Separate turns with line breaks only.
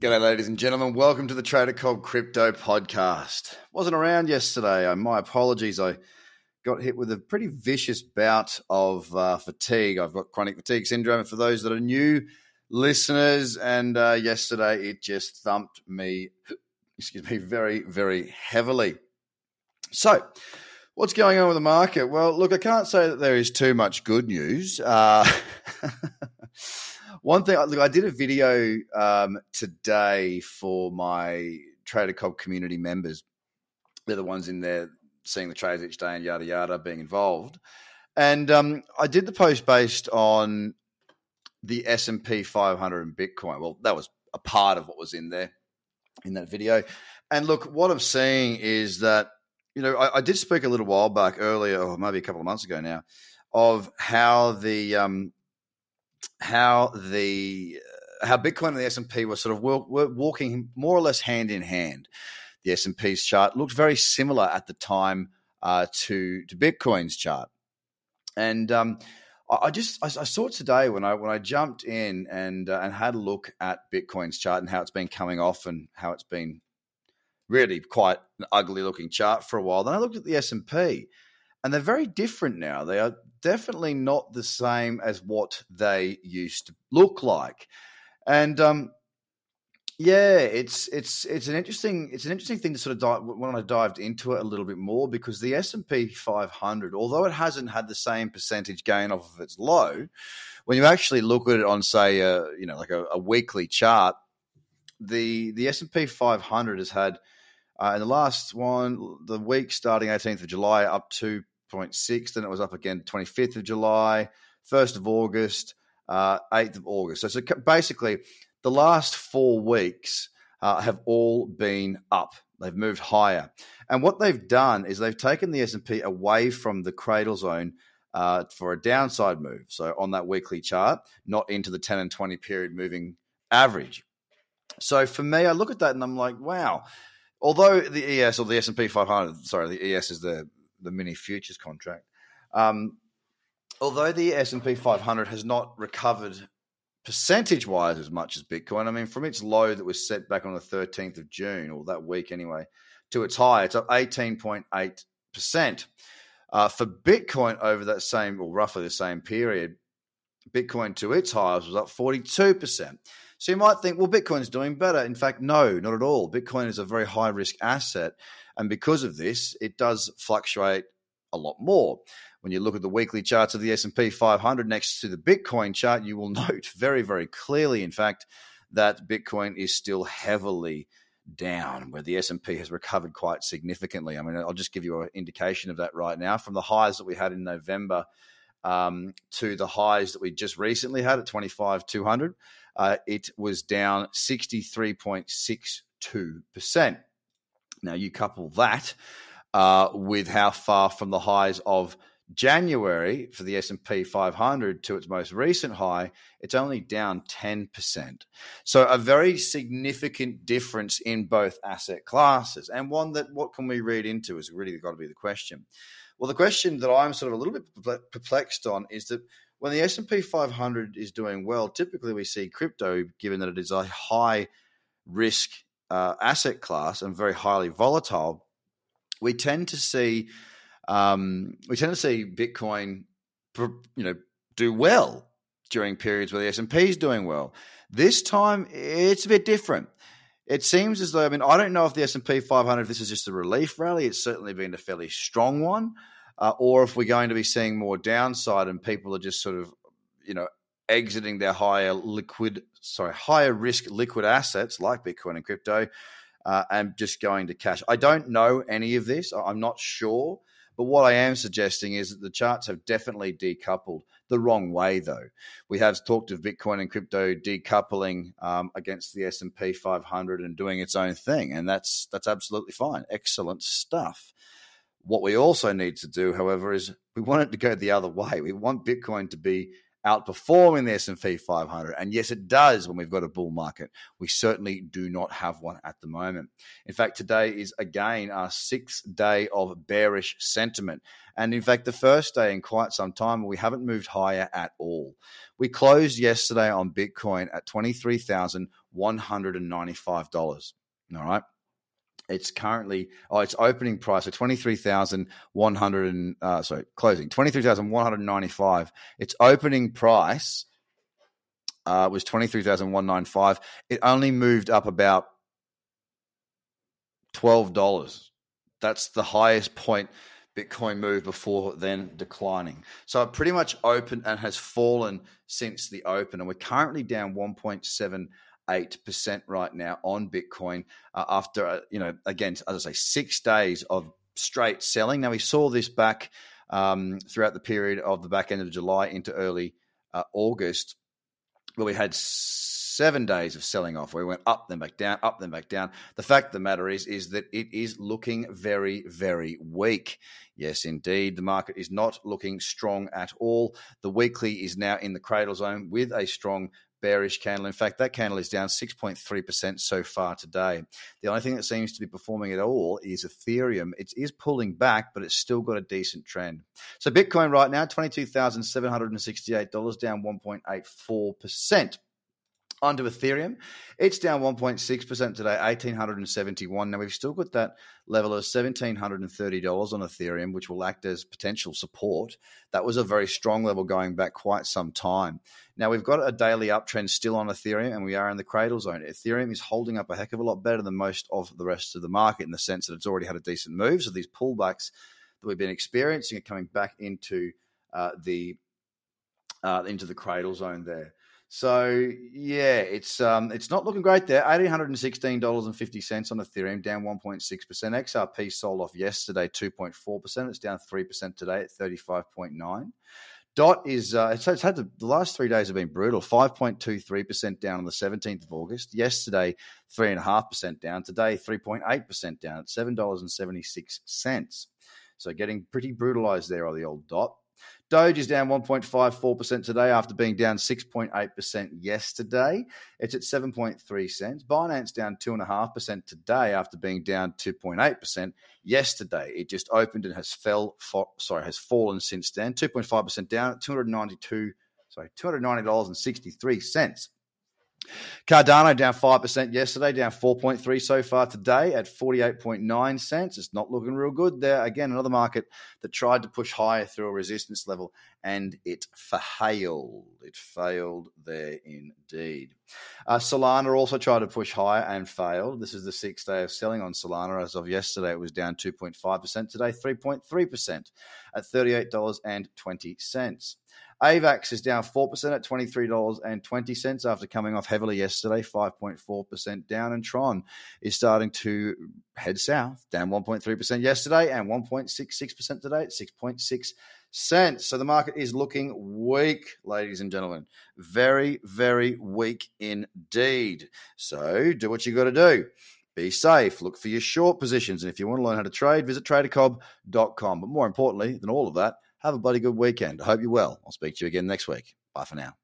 G'day, ladies and gentlemen. Welcome to the Trader Cobb Crypto Podcast. Wasn't around yesterday. My apologies. I got hit with a pretty vicious bout of uh, fatigue. I've got chronic fatigue syndrome. For those that are new listeners, and uh, yesterday it just thumped me, excuse me, very, very heavily. So, what's going on with the market? Well, look, I can't say that there is too much good news. Uh, one thing, look, I did a video um, today for my Trader Cobb community members. They're the ones in there seeing the trades each day and yada yada, being involved. And um, I did the post based on the S and P 500 and Bitcoin. Well, that was a part of what was in there in that video. And look, what I'm seeing is that you know I, I did speak a little while back earlier, or maybe a couple of months ago now, of how the um, how the uh, how Bitcoin and the S and P were sort of were walking more or less hand in hand. The S and P's chart looked very similar at the time uh, to to Bitcoin's chart, and um, I just I, I, saw it today when I when I jumped in and uh, and had a look at Bitcoin's chart and how it's been coming off and how it's been really quite an ugly looking chart for a while. Then I looked at the S and P, and they're very different now. They are definitely not the same as what they used to look like. And um, yeah, it's it's it's an interesting it's an interesting thing to sort of dive, when I dived into it a little bit more because the S and P 500, although it hasn't had the same percentage gain off of its low, when you actually look at it on say a you know like a, a weekly chart, the the S and P 500 has had uh, in the last one the week starting 18th of July up to 0.6. Then it was up again 25th of July, 1st of August, uh, 8th of August. So, so basically, the last four weeks uh, have all been up. They've moved higher, and what they've done is they've taken the S and P away from the cradle zone uh, for a downside move. So on that weekly chart, not into the 10 and 20 period moving average. So for me, I look at that and I'm like, wow. Although the ES or the S and P 500, sorry, the ES is the the mini futures contract. Um, although the S and P 500 has not recovered percentage wise as much as Bitcoin, I mean, from its low that was set back on the 13th of June, or that week anyway, to its high, it's up 18.8 percent. Uh, for Bitcoin over that same, or roughly the same period, Bitcoin to its highs was up 42%. So you might think, well, Bitcoin's doing better. In fact, no, not at all. Bitcoin is a very high risk asset. And because of this, it does fluctuate a lot more. When you look at the weekly charts of the S&P 500 next to the Bitcoin chart, you will note very, very clearly, in fact, that Bitcoin is still heavily down, where the S&P has recovered quite significantly. I mean, I'll just give you an indication of that right now. From the highs that we had in November um, to the highs that we just recently had at 25,200, uh, it was down 63.62%. Now you couple that uh, with how far from the highs of January for the S&P 500 to its most recent high, it's only down 10%. So a very significant difference in both asset classes and one that what can we read into is really got to be the question. Well, the question that I'm sort of a little bit perplexed on is that when the S&P 500 is doing well, typically we see crypto given that it is a high risk uh, asset class and very highly volatile, we tend to see um, we tend to see Bitcoin, you know, do well during periods where the S and P is doing well. This time, it's a bit different. It seems as though I mean I don't know if the S and P 500 if this is just a relief rally. It's certainly been a fairly strong one, uh, or if we're going to be seeing more downside and people are just sort of you know exiting their higher liquid, sorry, higher risk liquid assets like Bitcoin and crypto, uh, and just going to cash. I don't know any of this. I'm not sure. But what I am suggesting is that the charts have definitely decoupled the wrong way, though. We have talked of Bitcoin and crypto decoupling um, against the S and P 500 and doing its own thing, and that's that's absolutely fine. Excellent stuff. What we also need to do, however, is we want it to go the other way. We want Bitcoin to be outperforming the S&P 500. And yes, it does when we've got a bull market. We certainly do not have one at the moment. In fact, today is again our sixth day of bearish sentiment. And in fact, the first day in quite some time, we haven't moved higher at all. We closed yesterday on Bitcoin at 23,000. $195. All right. It's currently oh, its opening price so thousand one hundred uh, sorry closing twenty three thousand one hundred ninety five. Its opening price uh, was twenty three thousand one nine five. It only moved up about twelve dollars. That's the highest point Bitcoin moved before then declining. So it pretty much opened and has fallen since the open, and we're currently down one point seven eight percent right now on Bitcoin uh, after uh, you know again as I say six days of straight selling. Now we saw this back um, throughout the period of the back end of July into early uh, August, where we had seven days of selling off. We went up then back down, up then back down. The fact of the matter is, is that it is looking very, very weak. Yes, indeed, the market is not looking strong at all. The weekly is now in the cradle zone with a strong bearish candle. In fact, that candle is down 6.3% so far today. The only thing that seems to be performing at all is Ethereum. It is pulling back, but it's still got a decent trend. So Bitcoin right now, $22,768, down 1.84% onto Ethereum. It's down 1.6% today, 1871. Now we've still got that level of $1,730 on Ethereum, which will act as potential support. That was a very strong level going back quite some time. Now we've got a daily uptrend still on Ethereum, and we are in the cradle zone. Ethereum is holding up a heck of a lot better than most of the rest of the market in the sense that it's already had a decent move. So these pullbacks that we've been experiencing are coming back into uh, the uh, into the cradle zone there. So yeah, it's um, it's not looking great there. Eighteen hundred and sixteen dollars and fifty cents on Ethereum, down one point six percent. XRP sold off yesterday, two point four percent. It's down three percent today at thirty five point nine. Dot is uh, it's, it's had the, the, last three days have been brutal. Five point two three percent down on the seventeenth of August. Yesterday, three and a half percent down. Today, three point eight percent down at seven dollars and seventy six cents. So getting pretty brutalized there on the old dot. Doge is down 1.54% today after being down 6.8% yesterday. It's at 7.3 cents. Binance down 2.5% today after being down 2.8% yesterday. It just opened and has fell for, sorry, has fallen since then. 2.5% down at 292 sorry, $290.63. Cardano down 5% yesterday, down 4.3 so far today at 48.9 cents. It's not looking real good there. Again, another market that tried to push higher through a resistance level and it failed. It failed there indeed. Uh, Solana also tried to push higher and failed. This is the sixth day of selling on Solana. As of yesterday, it was down 2.5%. Today, 3.3% at $38.20. AVAX is down 4% at $23.20 after coming off heavily yesterday, 5.4% down. And Tron is starting to head south, down 1.3% yesterday and 1.66% today at 6.6 cents. So the market is looking weak, ladies and gentlemen. Very, very weak indeed. So do what you got to do. Be safe. Look for your short positions. And if you want to learn how to trade, visit tradercobb.com. But more importantly than all of that, have a bloody good weekend. I hope you're well. I'll speak to you again next week. Bye for now.